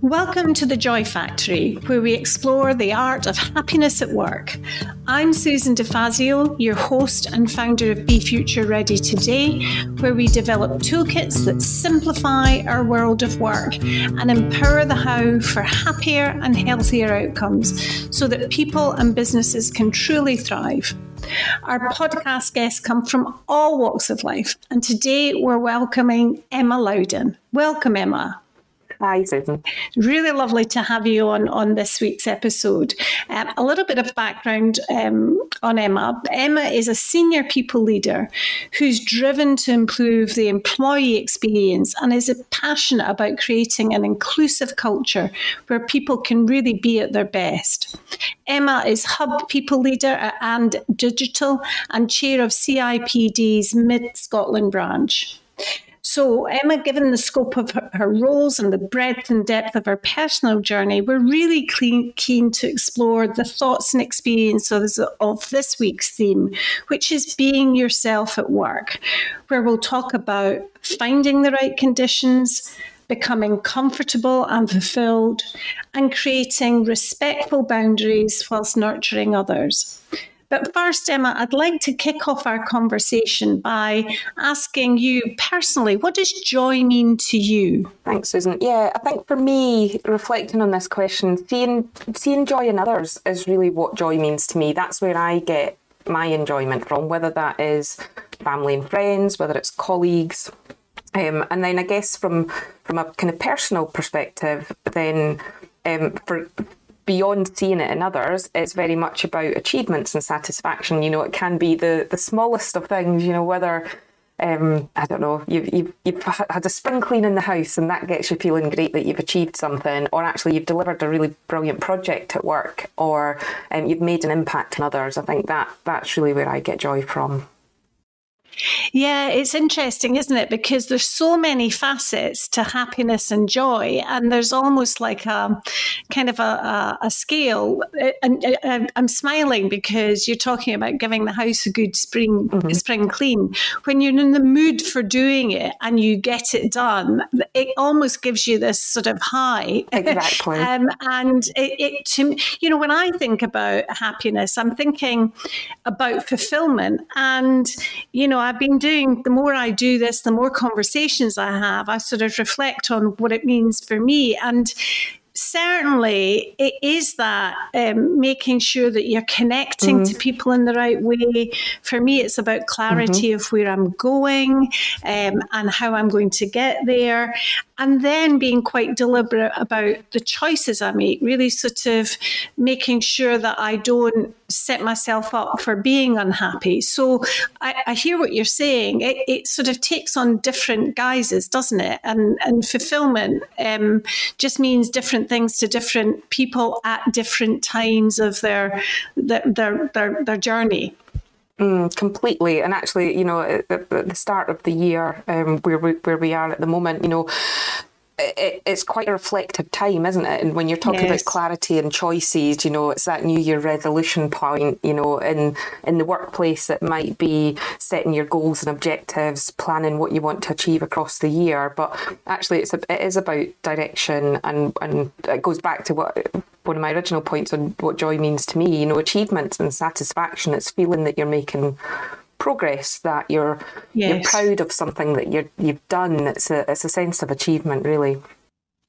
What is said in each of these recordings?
Welcome to the Joy Factory, where we explore the art of happiness at work. I'm Susan DeFazio, your host and founder of Be Future Ready Today, where we develop toolkits that simplify our world of work and empower the how for happier and healthier outcomes so that people and businesses can truly thrive. Our podcast guests come from all walks of life, and today we're welcoming Emma Loudon. Welcome, Emma. Hi, Susan. Really lovely to have you on, on this week's episode. Um, a little bit of background um, on Emma. Emma is a senior people leader who's driven to improve the employee experience and is passionate about creating an inclusive culture where people can really be at their best. Emma is Hub People Leader at And Digital and Chair of CIPD's Mid Scotland branch. So, Emma, given the scope of her, roles and the breadth and depth of her personal journey, we're really keen to explore the thoughts and experiences of this week's theme, which is being yourself at work, where we'll talk about finding the right conditions becoming comfortable and fulfilled, and creating respectful boundaries whilst nurturing others. But first, Emma, I'd like to kick off our conversation by asking you personally, what does joy mean to you? Thanks, Susan. Yeah, I think for me, reflecting on this question, seeing seeing joy in others is really what joy means to me. That's where I get my enjoyment from, whether that is family and friends, whether it's colleagues. Um, and then I guess from from a kind of personal perspective, then um, for beyond seeing it in others, it's very much about achievements and satisfaction. You know, it can be the the smallest of things. You know, whether um, I don't know, you've, you've, you've had a spring clean in the house and that gets you feeling great that you've achieved something, or actually you've delivered a really brilliant project at work, or um, you've made an impact on others. I think that that's really where I get joy from. Yeah, it's interesting, isn't it? Because there's so many facets to happiness and joy, and there's almost like a kind of a, a, a scale. And I'm smiling because you're talking about giving the house a good spring mm-hmm. spring clean. When you're in the mood for doing it and you get it done, it almost gives you this sort of high. Exactly. um, and it, it, to you know, when I think about happiness, I'm thinking about fulfillment, and you know. I've been doing, the more I do this, the more conversations I have, I sort of reflect on what it means for me. And certainly it is that um, making sure that you're connecting mm-hmm. to people in the right way. For me, it's about clarity mm-hmm. of where I'm going um, and how I'm going to get there. And then being quite deliberate about the choices I make, really sort of making sure that I don't set myself up for being unhappy. So I, I hear what you're saying. It, it, sort of takes on different guises, doesn't it? And, and fulfillment um, just means different things to different people at different times of their their their, their, their journey. Mm, completely, and actually, you know, at, the start of the year, um, where we, where we are at the moment, you know, it, it's quite a reflective time, isn't it? And when you're talking yes. about clarity and choices, you know, it's that New Year resolution point. You know, in in the workplace, it might be setting your goals and objectives, planning what you want to achieve across the year. But actually, it's a, it is about direction, and and it goes back to what one of my original points on what joy means to me. You know, achievements and satisfaction. It's feeling that you're making progress that you're yes. you're proud of something that you you've done it's a it's a sense of achievement really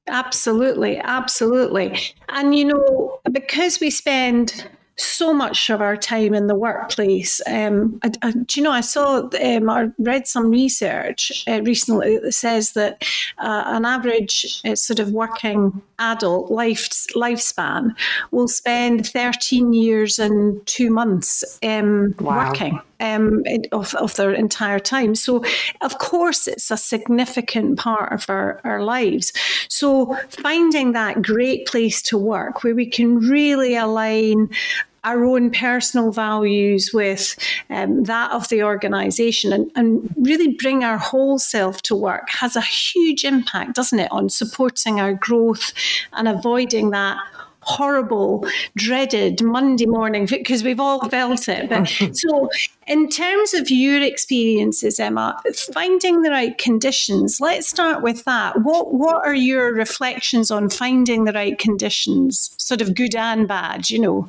absolutely absolutely and you know because we spend so much of our time in the workplace. Um, I, I, do you know? I saw um, or read some research uh, recently that says that uh, an average uh, sort of working adult life lifespan will spend 13 years and two months um, wow. working. Um, of, of their entire time. So, of course, it's a significant part of our, our lives. So, finding that great place to work where we can really align our own personal values with um, that of the organisation and, and really bring our whole self to work has a huge impact, doesn't it, on supporting our growth and avoiding that horrible, dreaded Monday morning because we've all felt it. But so, in terms of your experiences, Emma, finding the right conditions, let's start with that. What what are your reflections on finding the right conditions, sort of good and bad, you know?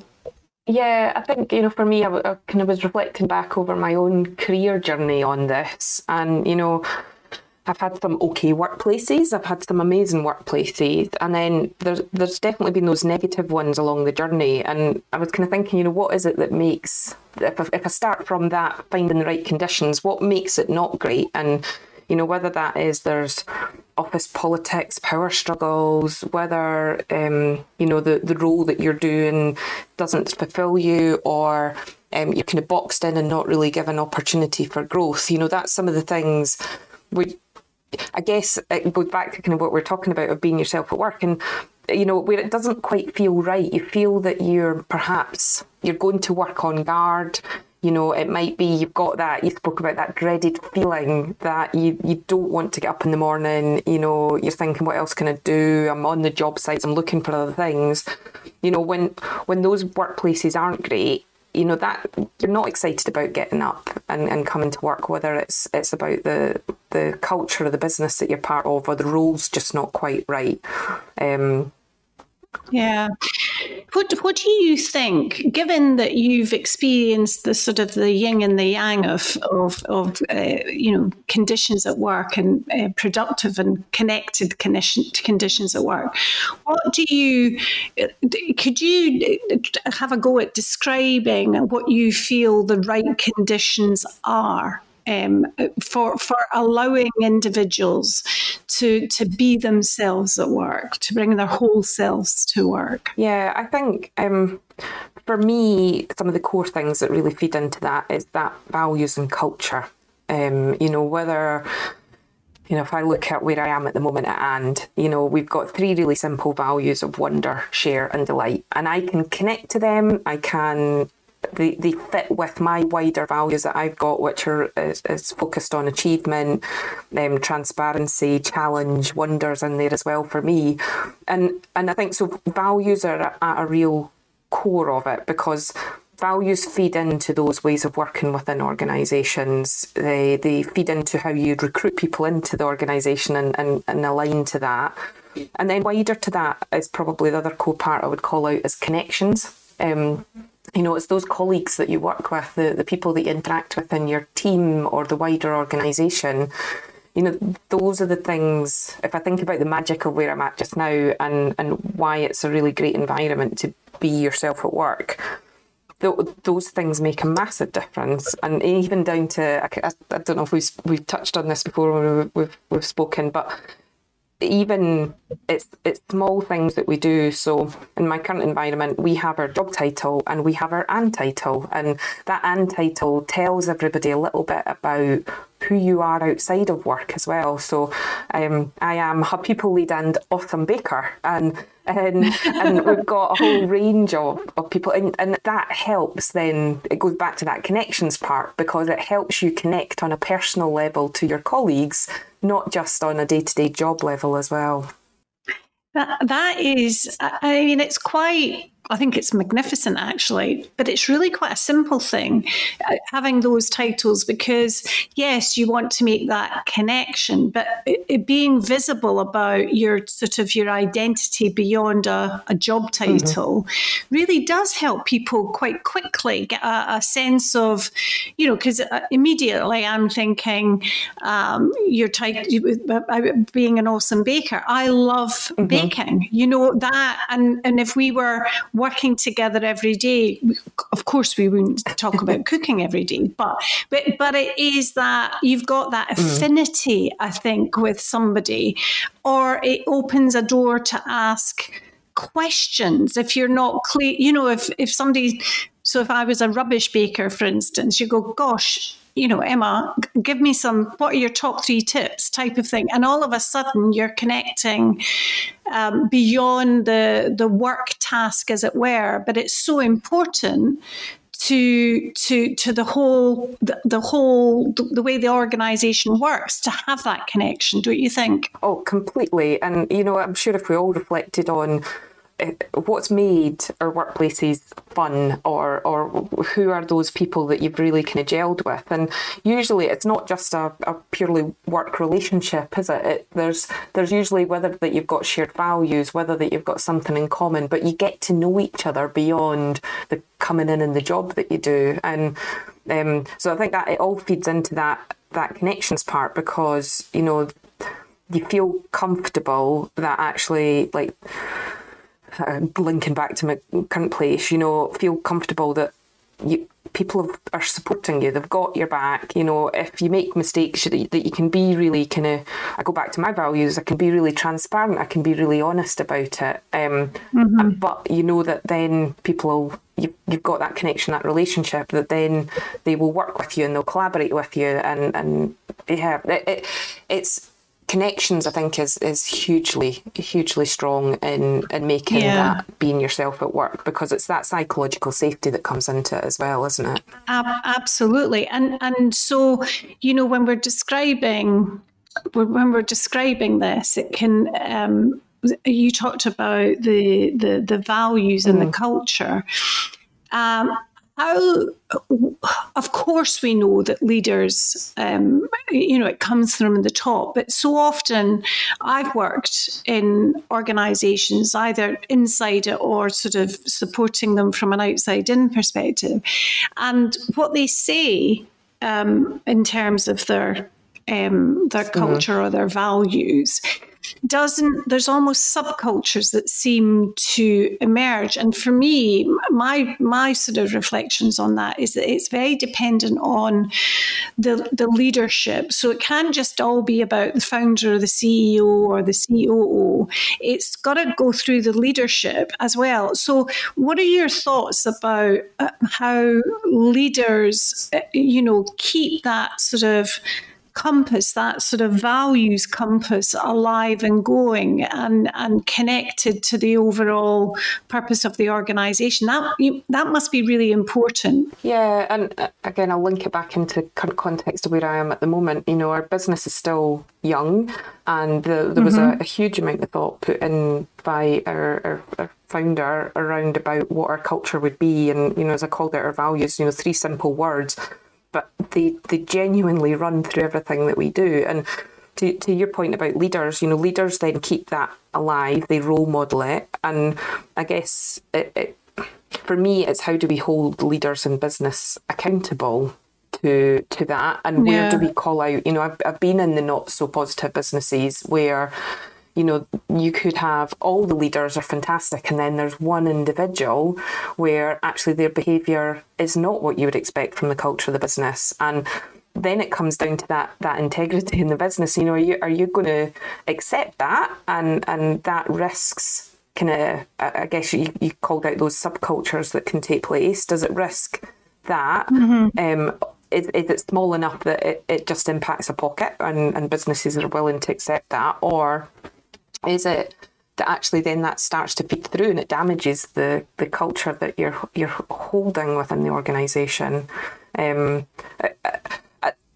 Yeah, I think, you know, for me, I, I kind of was reflecting back over my own career journey on this. And, you know, I've had some okay workplaces, I've had some amazing workplaces, and then there's there's definitely been those negative ones along the journey. And I was kind of thinking, you know, what is it that makes if I, if I start from that finding the right conditions, what makes it not great? And you know, whether that is there's office politics, power struggles, whether um, you know the the role that you're doing doesn't fulfil you, or um, you're kind of boxed in and not really given opportunity for growth. You know, that's some of the things we I guess uh, it goes back to kind of what we're talking about of being yourself at work and you know where it doesn't quite feel right. You feel that you're perhaps you're going to work on guard. You know it might be you've got that you spoke about that dreaded feeling that you you don't want to get up in the morning. You know you're thinking what else can i do? I'm on the job sites. I'm looking for other things. You know when when those workplaces aren't great you know that you're not excited about getting up and, and coming to work whether it's it's about the the culture of the business that you're part of or the role's just not quite right. Um, yeah. What What do you think, given that you've experienced the sort of the yin and the yang of of, of uh, you know conditions at work and uh, productive and connected condition, conditions at work? What do you could you have a go at describing what you feel the right conditions are? Um, for for allowing individuals to to be themselves at work, to bring their whole selves to work. Yeah, I think um, for me, some of the core things that really feed into that is that values and culture. Um, you know, whether you know, if I look at where I am at the moment at and, you know, we've got three really simple values of wonder, share, and delight. And I can connect to them. I can they, they fit with my wider values that I've got, which are is, is focused on achievement, um, transparency, challenge, wonders in there as well for me, and and I think so. Values are at a real core of it because values feed into those ways of working within organisations. They they feed into how you recruit people into the organisation and, and, and align to that. And then wider to that is probably the other core part I would call out as connections. Um, you know, it's those colleagues that you work with, the, the people that you interact with in your team or the wider organisation. You know, those are the things, if I think about the magic of where I'm at just now and, and why it's a really great environment to be yourself at work, th- those things make a massive difference. And even down to, I, I don't know if we've, we've touched on this before when we've, we've, we've spoken, but even it's it's small things that we do. So in my current environment, we have our job title and we have our and title, and that and title tells everybody a little bit about who you are outside of work as well. So um, I am a people lead and awesome baker, and and, and we've got a whole range of, of people, and, and that helps. Then it goes back to that connections part because it helps you connect on a personal level to your colleagues, not just on a day to day job level as well. That, that is, I mean, it's quite I think it's magnificent, actually, but it's really quite a simple thing uh, having those titles because, yes, you want to make that connection, but it, it being visible about your sort of your identity beyond a, a job title mm-hmm. really does help people quite quickly get a, a sense of, you know, because uh, immediately I'm thinking um, your title uh, being an awesome baker. I love mm-hmm. baking, you know that, and and if we were working together every day, of course we wouldn't talk about cooking every day, but but but it is that you've got that mm. affinity, mm. I think, with somebody, or it opens a door to ask questions if you're not clear you know if if somebody so if i was a rubbish baker for instance you go gosh you know, Emma, give me some, what are your top three tips type of thing. And all of a sudden you're connecting um, beyond the, the work task, as it were. But it's so important to to to the whole the, the whole the way the organization works to have that connection don't you think oh completely and you know i'm sure if we all reflected on what's made our workplaces fun or or who are those people that you've really kind of gelled with and usually it's not just a, a purely work relationship is it? it? there's there's usually whether that you've got shared values whether that you've got something in common but you get to know each other beyond the coming in and the job that you do and um, so I think that it all feeds into that that connections part because you know you feel comfortable that actually like uh, linking back to my current place, you know, feel comfortable that you people have, are supporting you. They've got your back. You know, if you make mistakes, that you can be really kind of. I go back to my values. I can be really transparent. I can be really honest about it. Um, mm-hmm. But you know that then people will. You, you've got that connection, that relationship. That then they will work with you and they'll collaborate with you. And and yeah, it, it it's connections I think is is hugely hugely strong in in making yeah. that being yourself at work because it's that psychological safety that comes into it as well isn't it absolutely and and so you know when we're describing when we're describing this it can um, you talked about the the the values and mm. the culture um, how of course we know that leaders um, you know it comes from the top but so often i've worked in organizations either inside it or sort of supporting them from an outside in perspective and what they say um, in terms of their um, their mm-hmm. culture or their values doesn't there's almost subcultures that seem to emerge. And for me my my sort of reflections on that is that it's very dependent on the the leadership. So it can't just all be about the founder or the CEO or the COO it's got to go through the leadership as well. So what are your thoughts about uh, how leaders uh, you know keep that sort of compass, that sort of values compass alive and going and, and connected to the overall purpose of the organisation. That, that must be really important. Yeah, and uh, again, I'll link it back into current context of where I am at the moment. You know, our business is still young and the, there was mm-hmm. a, a, huge amount of thought put in by our, our, our founder around about what our culture would be and you know as I called it our values you know three simple words but they they genuinely run through everything that we do. And to to your point about leaders, you know, leaders then keep that alive. They role model it, and I guess it, it for me, it's how do we hold leaders in business accountable to to that, and where yeah. do we call out? You know, I've I've been in the not so positive businesses where you know, you could have all the leaders are fantastic, and then there's one individual where actually their behaviour is not what you would expect from the culture of the business. And then it comes down to that that integrity in the business. You know, are you are you going to accept that, and and that risks kind of, I guess you, you called out those subcultures that can take place. Does it risk that? Mm-hmm. Um, is, is it small enough that it, it just impacts a pocket and, and businesses are willing to accept that? Or is it that actually then that starts to feed through and it damages the the culture that you're you're holding within the organisation. Um,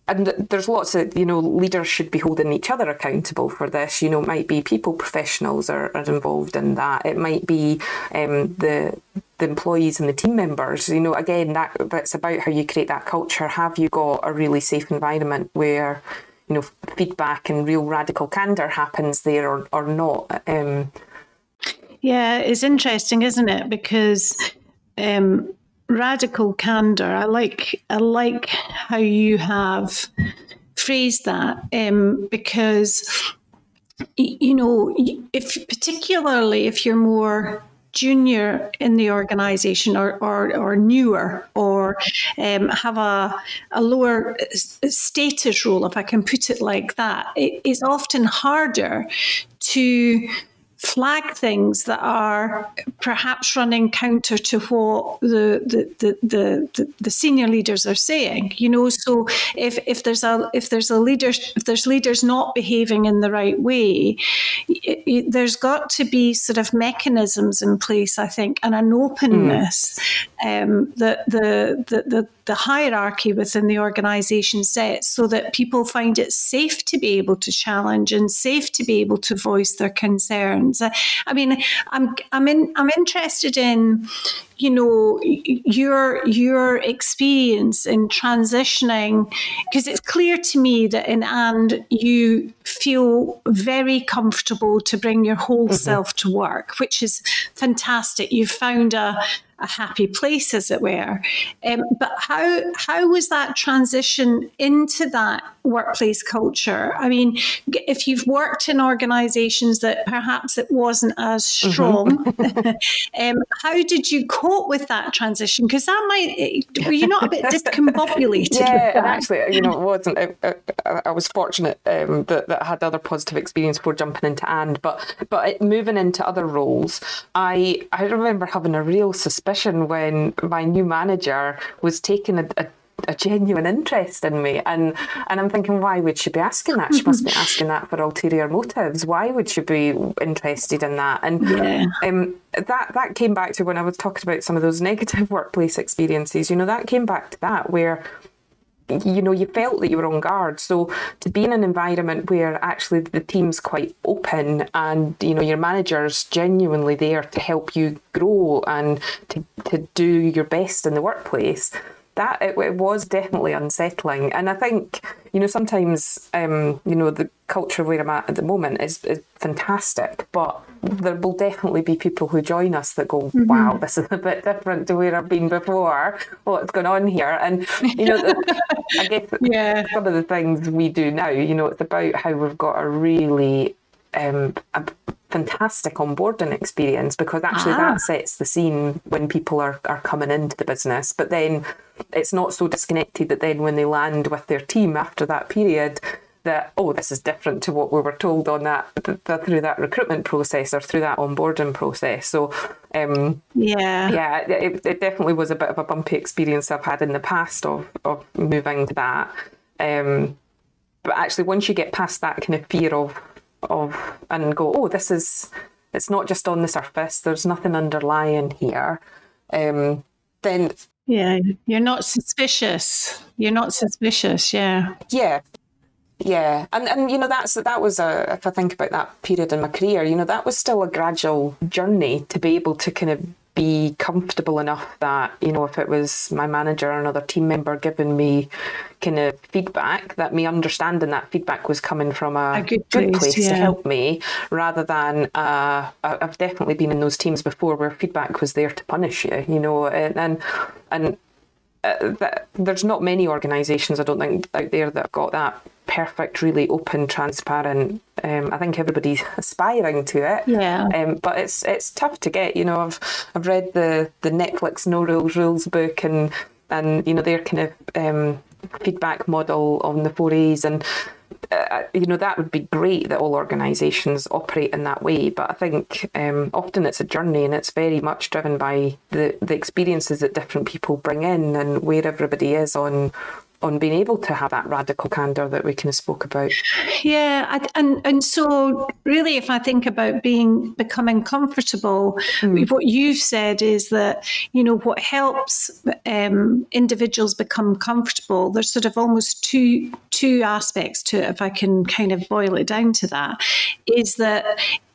and there's lots of you know leaders should be holding each other accountable for this. You know, it might be people professionals are, are involved in that. It might be um, the the employees and the team members. You know, again, that that's about how you create that culture. Have you got a really safe environment where you know feedback and real radical candor happens there or, or not um, yeah it's interesting isn't it? Because um, radical candor i like i like how you have phrased that um, because you know if particularly if you're more junior in the organization or, or, or newer or um, have a, a lower status role, if I can put it like that, it is often harder to flag things that are perhaps running counter to what the the, the, the, the, senior leaders are saying. You know, so if, if there's a if there's a leader if there's leaders not behaving in the right way, it, it, there's got to be sort of mechanisms in place, I think, and an openness mm. um, that the, the the the hierarchy within the organization set so that people find it safe to be able to challenge and safe to be able to voice their concerns. I mean, I'm I'm in I'm interested in you know your your experience in transitioning because it's clear to me that in and you feel very comfortable to bring your whole mm-hmm. self to work which is fantastic you've found a a happy place, as it were. Um, but how how was that transition into that workplace culture? I mean, if you've worked in organisations that perhaps it wasn't as mm-hmm. strong, mm-hmm. um, how did you cope with that transition? Because that might were you not a bit discombobulated? yeah, actually, you know, it wasn't. I, I, I was fortunate um, that, that I had other positive experience before jumping into and, but but moving into other roles, I I remember having a real suspicion suspicion when my new manager was taking a, a a genuine interest in me. And and I'm thinking why would she be asking that? She must be asking that for ulterior motives. Why would she be interested in that? And yeah. um, that that came back to when I was talking about some of those negative workplace experiences. You know that came back to that where you know, you felt that you were on guard. So to be in an environment where actually the team's quite open and, you know, your manager's genuinely there to help you grow and to, to do your best in the workplace, that it, it was definitely unsettling. And I think, you know, sometimes, um, you know, the culture where I'm at at the moment is, is fantastic, but there will definitely be people who join us that go, mm-hmm. wow, this is a bit different to where I've been before. What's going on here? And, you know, I guess yeah. some of the things we do now, you know, it's about how we've got a really um, a fantastic onboarding experience because actually ah. that sets the scene when people are, are coming into the business. But then it's not so disconnected that then when they land with their team after that period, that oh this is different to what we were told on that through that recruitment process or through that onboarding process so um, yeah yeah it, it, definitely was a bit of a bumpy experience I've had in the past of of moving to that um, but actually once you get past that kind of fear of of and go oh this is it's not just on the surface there's nothing underlying here. Um, then yeah you're not suspicious. You're not suspicious yeah. Yeah. Yeah, and and you know that's that was a if I think about that period in my career, you know that was still a gradual journey to be able to kind of be comfortable enough that you know if it was my manager or another team member giving me kind of feedback that me understanding that feedback was coming from a, a good, good, place, place yeah. to help me rather than uh, I've definitely been in those teams before where feedback was there to punish you you know and and, and uh, that, there's not many organisations I don't think out there that have got that perfect, really open, transparent. Um, I think everybody's aspiring to it. Yeah. Um, but it's it's tough to get. You know, I've I've read the the Netflix No Rules Rules book and and you know their kind of um, feedback model on the four A's and. Uh, you know that would be great that all organisations operate in that way, but I think um, often it's a journey and it's very much driven by the the experiences that different people bring in and where everybody is on on being able to have that radical candor that we kind of spoke about. Yeah, and and so really, if I think about being becoming comfortable, mm. what you've said is that you know what helps um, individuals become comfortable. There's sort of almost two two aspects to it. If I can kind of boil it down to that, is that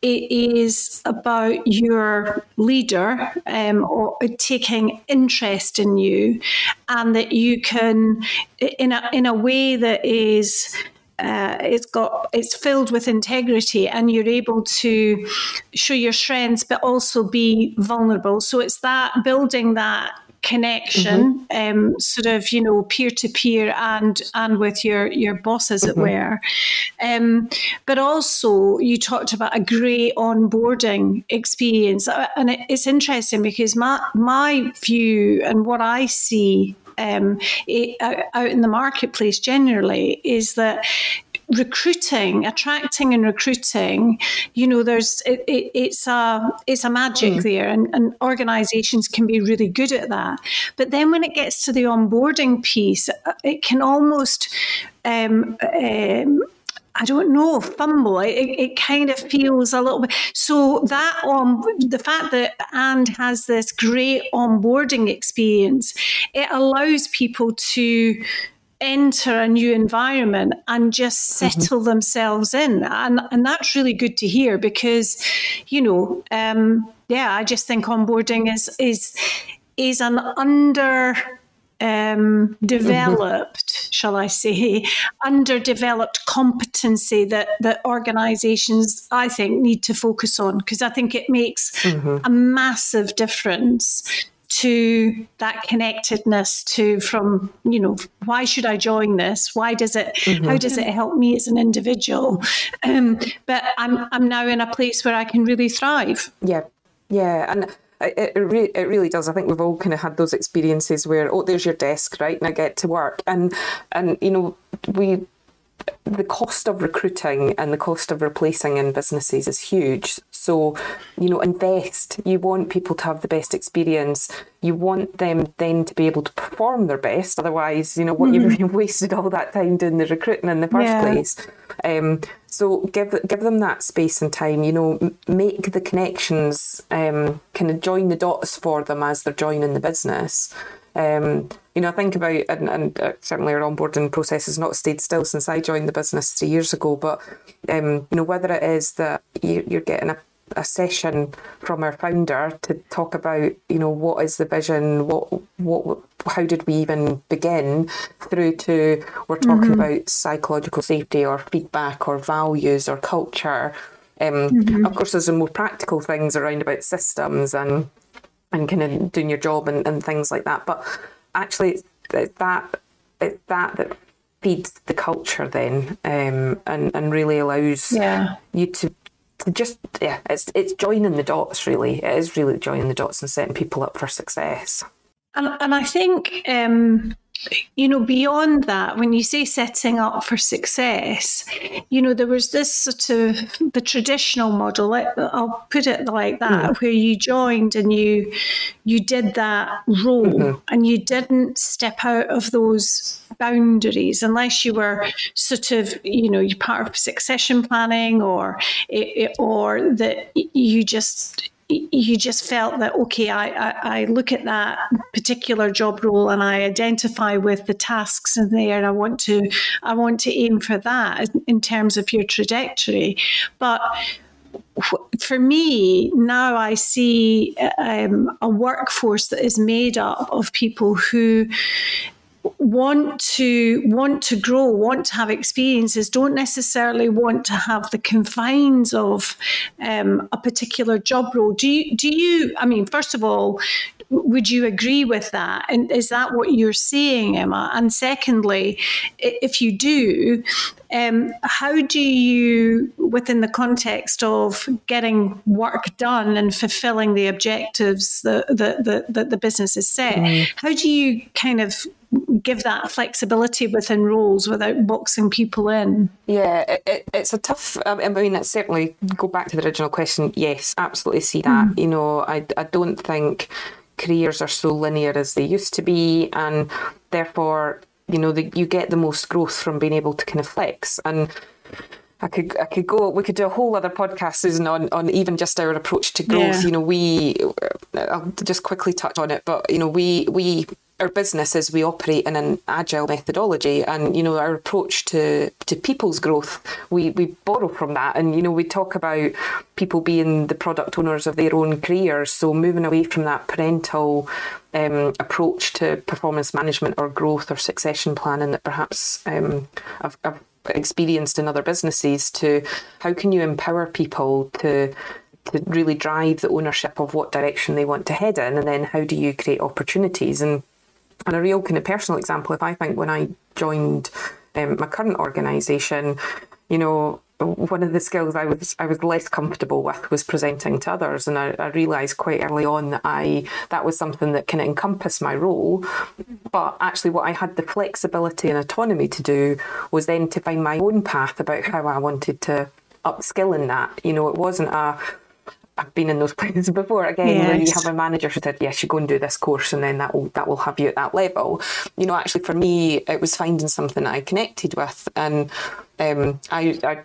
it is about your leader um, or taking interest in you, and that you can, in a in a way that is. Uh, it's got it's filled with integrity and you're able to show your strengths but also be vulnerable so it's that building that connection, mm-hmm. um, sort of you know peer to peer and and with your your boss, as mm-hmm. it were. Um, but also, you talked about a great onboarding experience, uh, and it, it's interesting because my my view and what I see um, it, out in the marketplace generally is that recruiting, attracting and recruiting, you know, there's it, it, it's a it's a magic mm. there, and, and organisations can be really good at that. But then when it gets to the onboarding piece, uh, it can almost um, um, I don't know, fumble. It, it kind of feels a little bit. So that um, the fact that And has this great onboarding experience, it allows people to enter a new environment and just mm-hmm. settle mm-hmm. themselves in and and that's really good to hear because you know um, yeah i just think onboarding is is is an under um, developed, mm-hmm. shall I say, underdeveloped competency that that organisations I think need to focus on because I think it makes mm-hmm. a massive difference to that connectedness to from you know why should i join this? Why does it mm-hmm. how does it help me as an individual? Um, but i'm i'm now in a place where i can really thrive. Yeah. Yeah. And it, it, re- it really does. I think we've all kind of had those experiences where, oh, there's your desk, right, and I get to work, and and you know we the cost of recruiting and the cost of replacing in businesses is huge. So, you know, invest. You want people to have the best experience. You want them then to be able to perform their best. Otherwise, you know, what mm-hmm. you've wasted all that time doing the recruiting in the first yeah. place. Um, so give give them that space and time. You know, make the connections. Um, kind of join the dots for them as they're joining the business. Um, you know, I think about, and, and uh, certainly our onboarding process has not stayed still since I joined the business three years ago, but, um, you know, whether it is that you, you're getting a a session from our founder to talk about you know what is the vision what what how did we even begin through to we're talking mm-hmm. about psychological safety or feedback or values or culture um, mm-hmm. of course there's some more practical things around about systems and and kind of doing your job and, and things like that. But actually, it's that it's that that feeds the culture then, um, and and really allows yeah. you to to just yeah, it's it's joining the dots really. It is really joining the dots and setting people up for success. And and I think um, you know, beyond that, when you say setting up for success, you know, there was this sort of the traditional model. I'll put it like that, mm. where you joined and you you did that role, mm-hmm. and you didn't step out of those boundaries unless you were sort of, you know, you're part of succession planning, or or that you just you just felt that okay I, I, I, look at that particular job role and I identify with the tasks in there and I want to I want to aim for that in terms of your trajectory. But for me now I see um, a workforce that is made up of people who want to want to grow, want to have experiences, don't necessarily want to have the confines of um, a particular job role. Do you? Do you? I mean, first of all, would you agree with that? And is that what you're saying Emma? And secondly, if you do, um, how do you, within the context of getting work done and fulfilling the objectives that the, the, the, the business is set, mm. how do you kind of give that flexibility within roles without boxing people in? Yeah, it, it, it's a tough. I mean, it's certainly go back to the original question. Yes, absolutely see that. Mm. You know, I I don't think careers are so linear as they used to be, and therefore, you know, the, you get the most growth from being able to kind of flex and. I could I could go. We could do a whole other podcast on on even just our approach to growth. Yeah. You know, we. I'll just quickly touch on it, but you know, we we our business is we operate in an agile methodology and you know our approach to to people's growth we we borrow from that. And you know we talk about people being the product owners of their own careers. So moving away from that parental um, approach to performance management or growth or succession planning that perhaps um, I've, I've experienced in other businesses to how can you empower people to to really drive the ownership of what direction they want to head in? And then how do you create opportunities? And and a real kind of personal example, if I think when I joined um, my current organisation, you know, one of the skills I was I was less comfortable with was presenting to others, and I, I realised quite early on that I that was something that can encompass my role. But actually, what I had the flexibility and autonomy to do was then to find my own path about how I wanted to upskill in that. You know, it wasn't a I've been in those places before. Again, where you have a manager who said, "Yes, you go and do this course, and then that will that will have you at that level." You know, actually, for me, it was finding something that I connected with, and um, I, I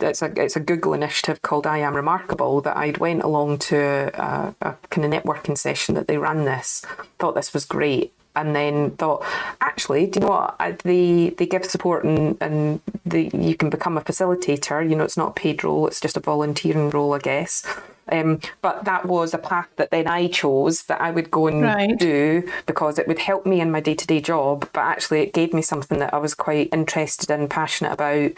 it's a it's a Google initiative called I Am Remarkable that I'd went along to a, a kind of networking session that they ran this. Thought this was great, and then thought, actually, do you know what? I, they they give support and and the, you can become a facilitator. You know, it's not a paid role; it's just a volunteering role, I guess. Um, but that was a path that then I chose that I would go and right. do because it would help me in my day to day job. But actually, it gave me something that I was quite interested in, passionate about.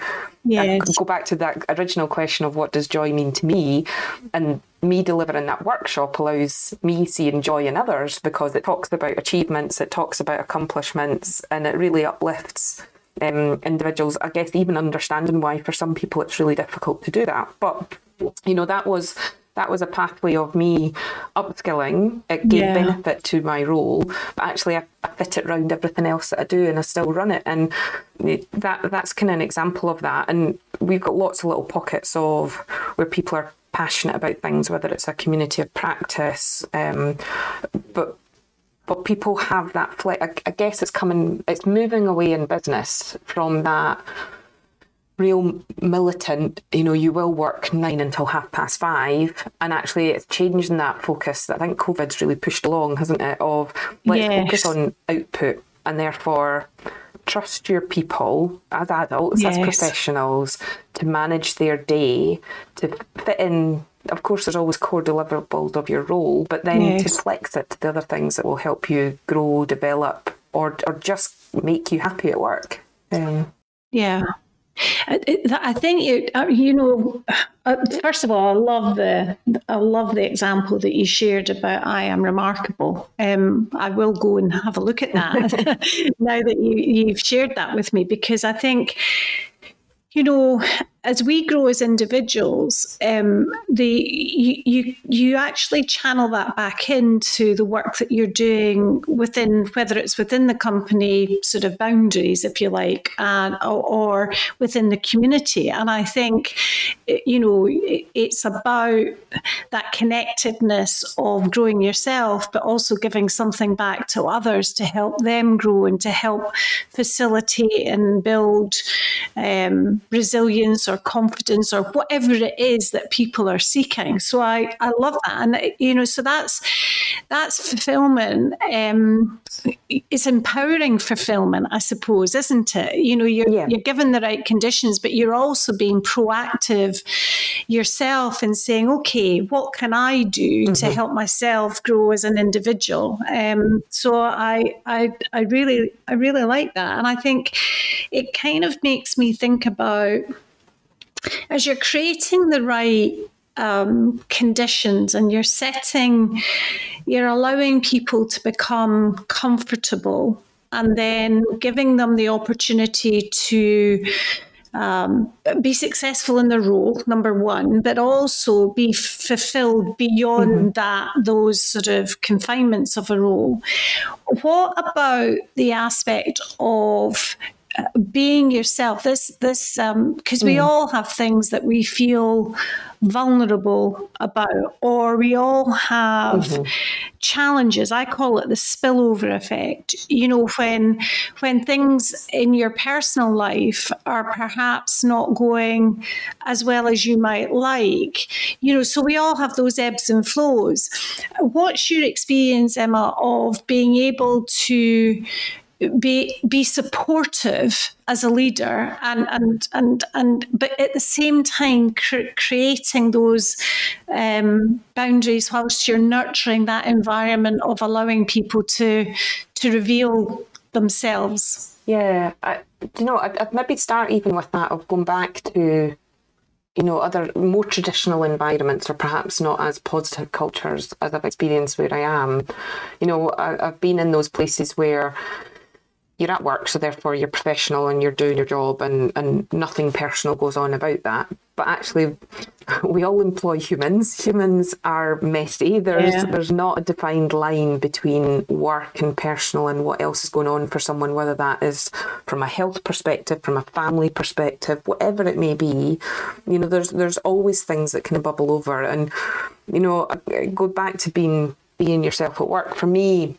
Yeah. Go back to that original question of what does joy mean to me, and me delivering that workshop allows me seeing joy in others because it talks about achievements, it talks about accomplishments, and it really uplifts um, individuals. I guess even understanding why for some people it's really difficult to do that. But you know that was that was a pathway of me upskilling. It gave yeah. benefit to my role, but actually I, I, fit it around everything else that I do, and I still run it. And that that's kind of an example of that. And we've got lots of little pockets of where people are passionate about things, whether it's a community of practice, um, but but people have that flex. I, I guess it's coming, it's moving away in business from that real militant, you know, you will work nine until half past five. And actually, it's changing that focus that I think COVID's really pushed along, hasn't it? Of let's yes. focus on output and therefore trust your people as adults, yes. as professionals, to manage their day, to fit in. Of course, there's always core deliverables of your role, but then yes. to flex it to the other things that will help you grow, develop, or or just make you happy at work. Um, yeah. I think you, uh, you know. Uh, first of all, I love the I love the example that you shared about I am remarkable. Um, I will go and have a look at that now that you you've shared that with me because I think you know as we grow as individuals, um, the you, you you actually channel that back into the work that you're doing within, whether it's within the company sort of boundaries, if you like, and or, within the community. And I think, you know, it's about that connectedness of growing yourself, but also giving something back to others to help them grow and to help facilitate and build um, resilience or confidence or whatever it is that people are seeking. So I, I love that. And, you know, so that's, that's fulfillment. Um, it's empowering fulfillment, I suppose, isn't it? You know, you're, yeah. you're given the right conditions, but you're also being proactive yourself and saying, okay, what can I do mm-hmm. to help myself grow as an individual? Um, so I, I, I really, I really like that. And I think it kind of makes me think about as you're creating the right um, conditions and you're setting, you're allowing people to become comfortable and then giving them the opportunity to um, be successful in the role, number one, but also be fulfilled beyond mm-hmm. that, those sort of confinements of a role. What about the aspect of being yourself this this um because mm. we all have things that we feel vulnerable about or we all have mm-hmm. challenges i call it the spillover effect you know when when things in your personal life are perhaps not going as well as you might like you know so we all have those ebbs and flows what's your experience emma of being able to be be supportive as a leader and and and and but at the same time cr- creating those um, boundaries whilst you're nurturing that environment of allowing people to to reveal themselves yeah I, you know I'd, I'd maybe start even with that of going back to you know, other more traditional environments or perhaps not as positive cultures as I've experienced where I am. You know, I, have been in those places where you're at work, so therefore you're professional and you're doing your job, and, and nothing personal goes on about that. But actually, we all employ humans. Humans are messy. There's yeah. there's not a defined line between work and personal and what else is going on for someone, whether that is from a health perspective, from a family perspective, whatever it may be. You know, there's there's always things that can bubble over, and you know, go back to being being yourself at work. For me,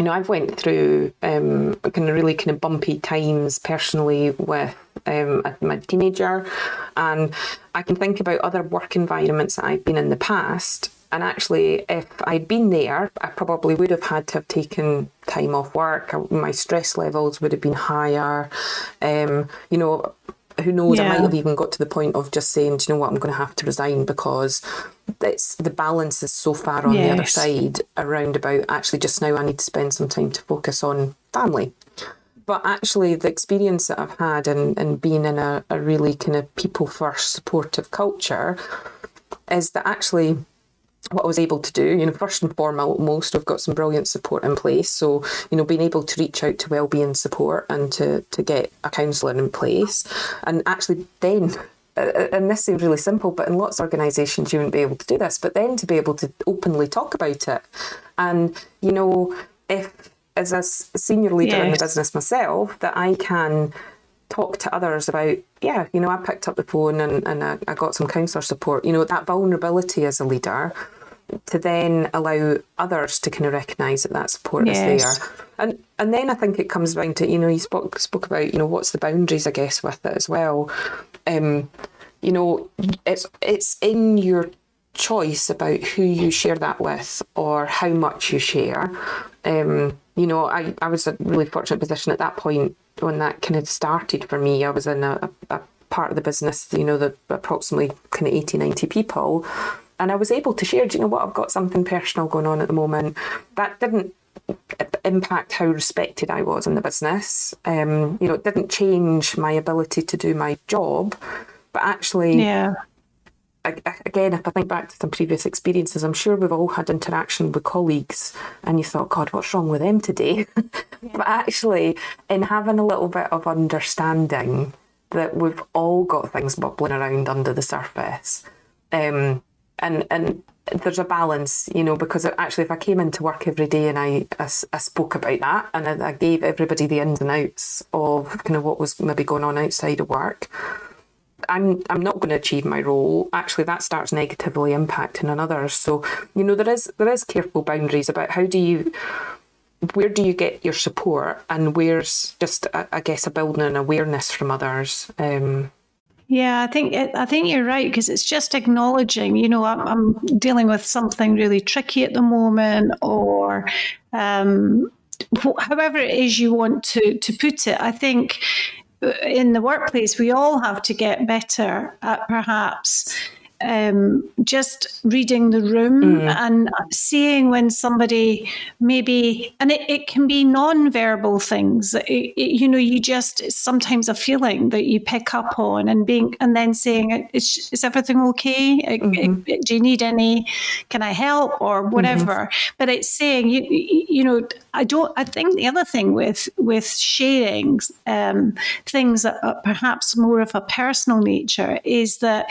you know, I've went through um, kind of really kind of bumpy times personally with um, my teenager, and I can think about other work environments that I've been in the past. And actually, if I'd been there, I probably would have had to have taken time off work. My stress levels would have been higher. Um, you know, who knows? Yeah. I might have even got to the point of just saying, "Do you know what? I'm going to have to resign because it's the balance is so far on yes. the other side around about actually just now I need to spend some time to focus on family. But actually, the experience that I've had and in, in being in a, a really kind of people first supportive culture is that actually what I was able to do, you know, first and foremost, I've got some brilliant support in place. So, you know, being able to reach out to wellbeing support and to to get a counsellor in place, and actually then. And this seems really simple, but in lots of organisations you wouldn't be able to do this. But then to be able to openly talk about it, and you know, if as a senior leader yes. in the business myself, that I can talk to others about, yeah, you know, I picked up the phone and, and I, I got some counsellor support. You know, that vulnerability as a leader to then allow others to kind of recognise that that support yes. is there. And and then I think it comes down to, you know, you spoke spoke about, you know, what's the boundaries, I guess, with it as well. Um, you know, it's it's in your choice about who you share that with or how much you share. Um, you know, I, I was a really fortunate position at that point when that kind of started for me. I was in a, a part of the business, you know, the approximately kind of 80, 90 people. And I was able to share, do you know what, I've got something personal going on at the moment. That didn't impact how respected I was in the business. Um, you know, it didn't change my ability to do my job, but actually, yeah again, if I think back to some previous experiences, I'm sure we've all had interaction with colleagues and you thought, God, what's wrong with them today? Yeah. but actually, in having a little bit of understanding that we've all got things bubbling around under the surface, um, and and there's a balance, you know, because actually, if I came into work every day and I, I, I spoke about that and I, I gave everybody the ins and outs of kind of what was maybe going on outside of work I'm I'm not going to achieve my role, actually that starts negatively impacting on others. So, you know, there is there is careful boundaries about how do you where do you get your support and where's just I guess a building an awareness from others. Um, yeah, I think I think you're right because it's just acknowledging. You know, I'm, I'm, dealing with something really tricky at the moment, or um, however it is you want to to put it. I think in the workplace, we all have to get better at perhaps um, just reading the room mm. and seeing when somebody maybe, and it, it can be non-verbal things. It, it, you know, you just sometimes a feeling that you pick up on, and being, and then saying, "Is, is everything okay? Mm-hmm. Do you need any? Can I help or mm-hmm. whatever?" Mm-hmm. But it's saying, you, you know, I don't. I think the other thing with with sharing um, things that are perhaps more of a personal nature is that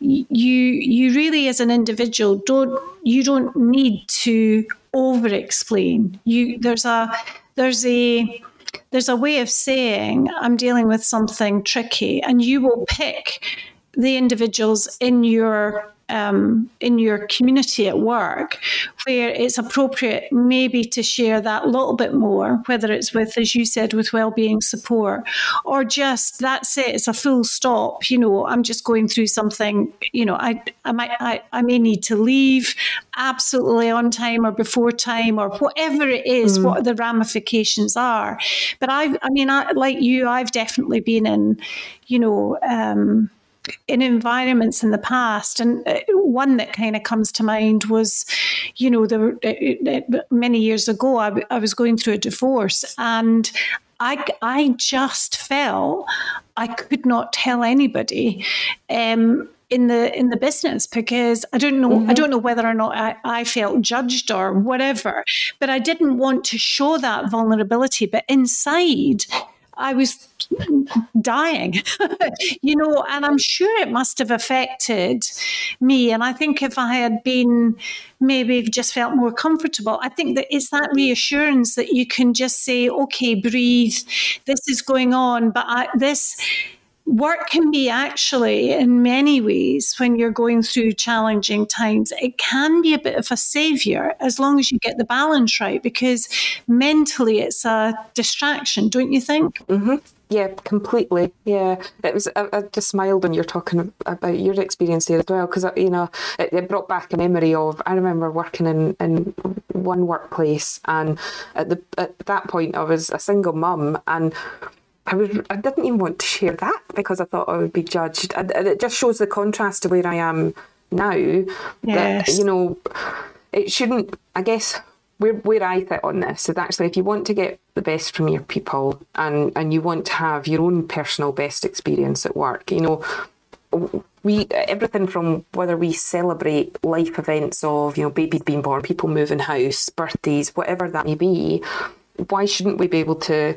you you you really as an individual don't you don't need to over explain you there's a there's a there's a way of saying i'm dealing with something tricky and you will pick the individuals in your um, in your community at work where it's appropriate maybe to share that little bit more, whether it's with, as you said, with well-being support, or just that's it, it's a full stop. You know, I'm just going through something. You know, I I might I, I may need to leave absolutely on time or before time or whatever it is, mm. what the ramifications are. But I I mean, I, like you, I've definitely been in, you know. Um, in environments in the past. And uh, one that kind of comes to mind was, you know, there were, uh, uh, many years ago, I, I was going through a divorce and I, I just felt I could not tell anybody. Um, in the in the business because I don't know mm-hmm. I don't know whether or not I, I felt judged or whatever, but I didn't want to show that vulnerability. But inside, I was dying, you know, and I'm sure it must have affected me. And I think if I had been maybe just felt more comfortable, I think that it's that reassurance that you can just say, okay, breathe, this is going on, but I, this work can be actually, in many ways, when you're going through challenging times, it can be a bit of a savior as long as you get the balance right, because mentally it's a distraction, don't you think? Mm-hmm. Yeah, completely. Yeah, it was. I, I, just smiled when you're talking about your experience there as well, because you know it, it, brought back a memory of. I remember working in in one workplace, and at the at that point, I was a single mum, and I was I didn't even want to share that because I thought I would be judged. And it just shows the contrast to where I am now. Yes. That you know, it shouldn't. I guess where where I fit on this is actually if you want to get the best from your people and and you want to have your own personal best experience at work, you know. We everything from whether we celebrate life events of you know babies being born, people moving house, birthdays, whatever that may be. Why shouldn't we be able to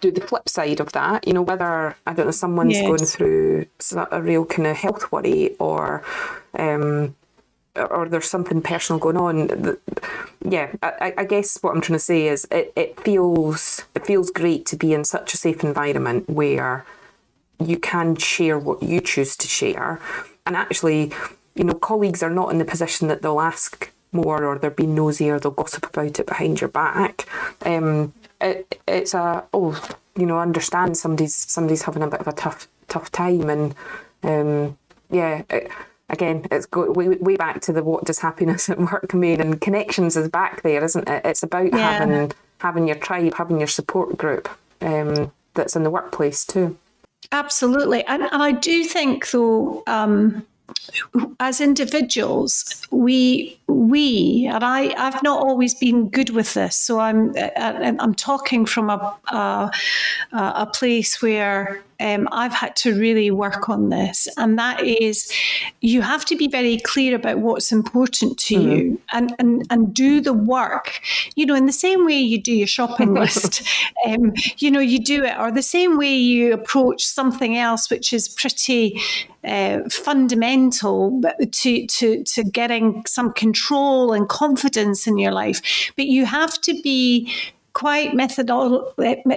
do the flip side of that. You know, whether I don't know someone's yes. going through a real kind of health worry or. Um, or there's something personal going on. Yeah, I, I, guess what I'm trying to say is it, it feels it feels great to be in such a safe environment where you can share what you choose to share, and actually, you know, colleagues are not in the position that they'll ask more or they'll be nosy or they'll gossip about it behind your back. Um, it, it's a oh you know understand somebody's somebody's having a bit of a tough tough time and um, yeah it, again it's go way, way back to the what does happiness at work mean and connections is back there isn't it? It's about yeah. having having your tribe having your support group um, that's in the workplace too. Absolutely. And, and i do think though um, as individuals, we we and I I've not always been good with this, so I'm uh, uh, I'm talking from a a, a place where um, I've had to really work on this, and that is you have to be very clear about what's important to mm-hmm. you and, and, and do the work. You know, in the same way you do your shopping list, um, you know, you do it, or the same way you approach something else which is pretty uh, fundamental to, to, to getting some control and confidence in your life. But you have to be quite methodological.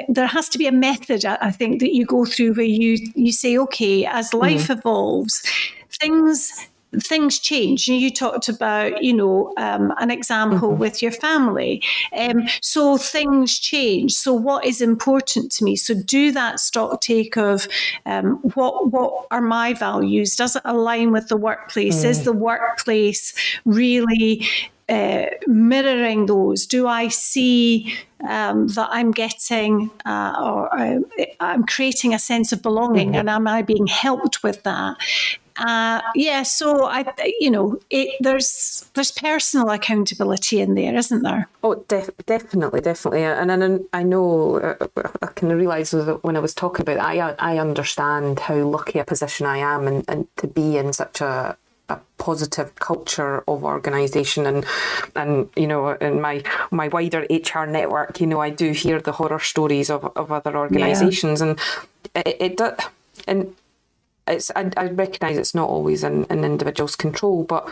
There has to be a method, I think, that you go through where you you say, okay, as mm-hmm. life mm. evolves, things things change. You talked about, you know, um, an example mm-hmm. with your family. Um, so things change. So what is important to me? So do that stock take of um, what what are my values? Does it align with the workplace? Mm. Is the workplace really uh, mirroring those? Do I see um, that I'm getting uh, or uh, I'm creating a sense of belonging, mm-hmm. and am I being helped with that? Uh, yeah, so I, you know, it, there's there's personal accountability in there, isn't there? Oh, def- definitely, definitely, and, and I know uh, I can realise that when I was talking about, it, I I understand how lucky a position I am, and, and to be in such a a positive culture of organisation and and you know in my my wider HR network you know I do hear the horror stories of, of other organisations yeah. and it, it does and it's I, I recognise it's not always in an individual's control but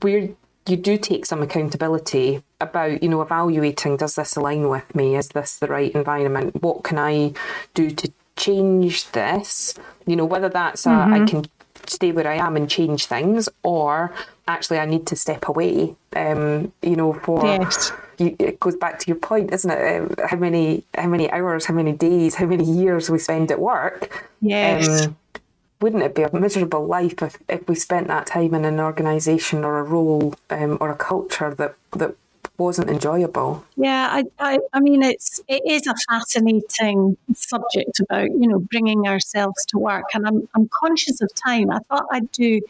where you do take some accountability about you know evaluating does this align with me is this the right environment what can I do to change this you know whether that's a, mm-hmm. I can stay where I am and change things, or actually I need to step away. Um, you know, for yes. you, it goes back to your point, isn't it? Um, how many how many hours, how many days, how many years we spend at work? Yes. Um, wouldn't it be a miserable life if, if we spent that time in an organisation or a role um, or a culture that that wasn't enjoyable. Yeah, I, I, I mean, it's it is a fascinating subject about you know bringing ourselves to work, and I'm I'm conscious of time. I thought I'd do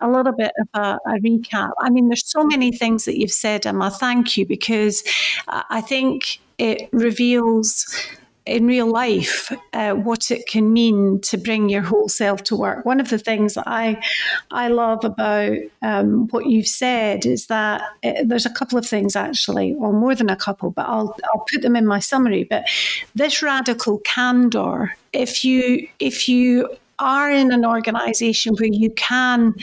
a little bit of a, a recap. I mean, there's so many things that you've said, Emma. Thank you because I think it reveals in real life uh, what it can mean to bring your whole self to work. One of the things that I I love about um, what you've said is that uh, there's a couple of things actually, or more than a couple, but I'll I'll put them in my summary. But this radical candor, if you if you are in an organization where you can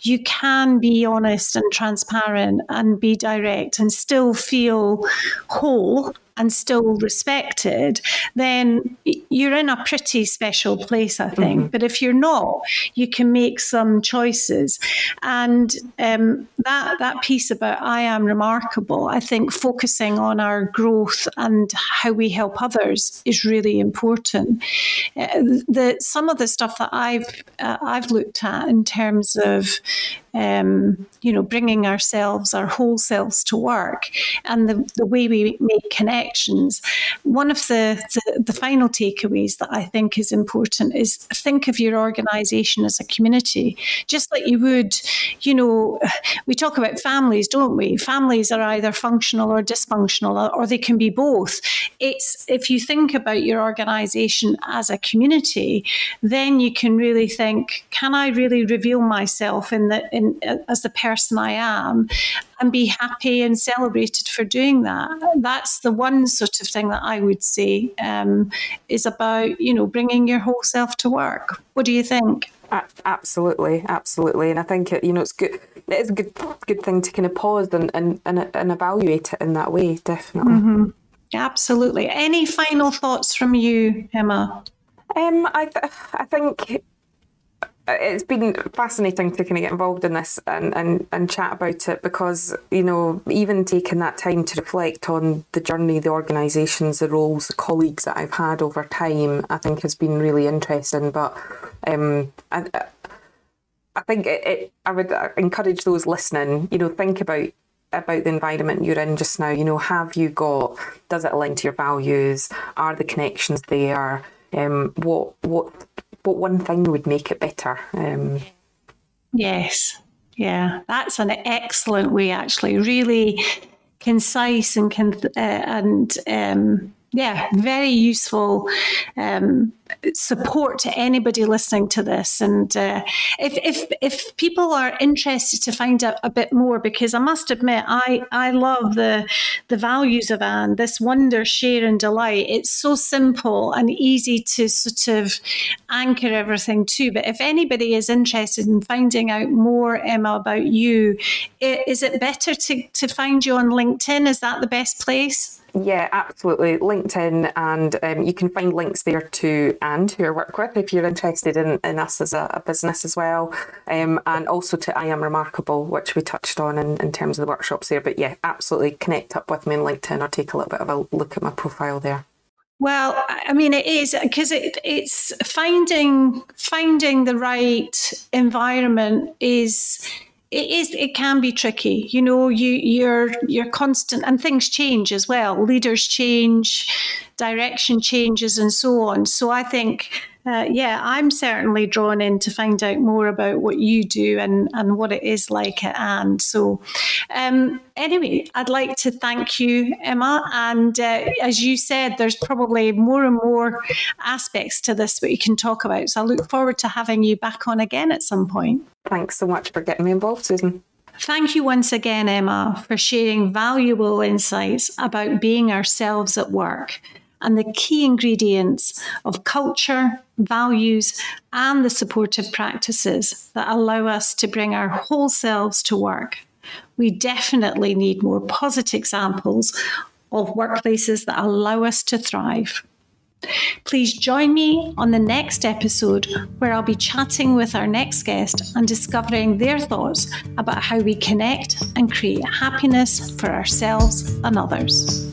you can be honest and transparent and be direct and still feel whole and still respected, then you're in a pretty special place, I think. Mm-hmm. But if you're not, you can make some choices. And um, that that piece about I am remarkable, I think focusing on our growth and how we help others is really important. Uh, the some of the stuff that I've uh, I've looked at in terms of um, you know, bringing ourselves, our whole selves to work and the, the way we make connections. One of the, the, the final takeaways that I think is important is think of your organization as a community, just like you would, you know, we talk about families, don't we? Families are either functional or dysfunctional, or they can be both. It's if you think about your organization as a community, then you can really think, can I really reveal myself in the in in, as the person I am and be happy and celebrated for doing that. That's the one sort of thing that I would say um, is about, you know, bringing your whole self to work. What do you think? Absolutely, absolutely, and I think it, you know it's good. It is a good good thing to kind of pause and and, and, and evaluate it in that way. Definitely, mm-hmm. absolutely. Any final thoughts from you, Emma? Um, I th- I think it's been fascinating to kind of get involved in this and, and, and chat about it because, you know, even taking that time to reflect on the journey, the organisations, the roles, the colleagues that I've had over time, I think has been really interesting. But um, I, I think it, it, I would encourage those listening, you know, think about about the environment you're in just now. You know, have you got, does it align to your values? Are the connections there? Um, what what what one thing would make it better. Um, yes, yeah, that's an excellent way. Actually, really concise and uh, and um, yeah, very useful um, support to anybody listening to this. And uh, if, if if people are interested to find out a bit more, because I must admit, I I love the the values of And. This wonder, share, and delight. It's so simple and easy to sort of anchor everything to. But if anybody is interested in finding out more, Emma, about you, is it better to to find you on LinkedIn? Is that the best place? Yeah, absolutely. LinkedIn, and um, you can find links there to and who I work with if you're interested in, in us as a, a business as well, um, and also to I Am Remarkable, which we touched on in, in terms of the workshops there. But yeah, absolutely connect up with me on LinkedIn or take a little bit of a look at my profile there. Well, I mean, it is because it, it's finding finding the right environment is it is it can be tricky. You know you you're you're constant and things change as well. Leaders change direction changes and so on. So i think uh, yeah, I'm certainly drawn in to find out more about what you do and, and what it is like at And. So, um, anyway, I'd like to thank you, Emma. And uh, as you said, there's probably more and more aspects to this that we can talk about. So I look forward to having you back on again at some point. Thanks so much for getting me involved, Susan. Thank you once again, Emma, for sharing valuable insights about being ourselves at work and the key ingredients of culture, values, and the supportive practices that allow us to bring our whole selves to work. We definitely need more positive examples of workplaces that allow us to thrive. Please join me on the next episode where I'll be chatting with our next guest and discovering their thoughts about how we connect and create happiness for ourselves and others.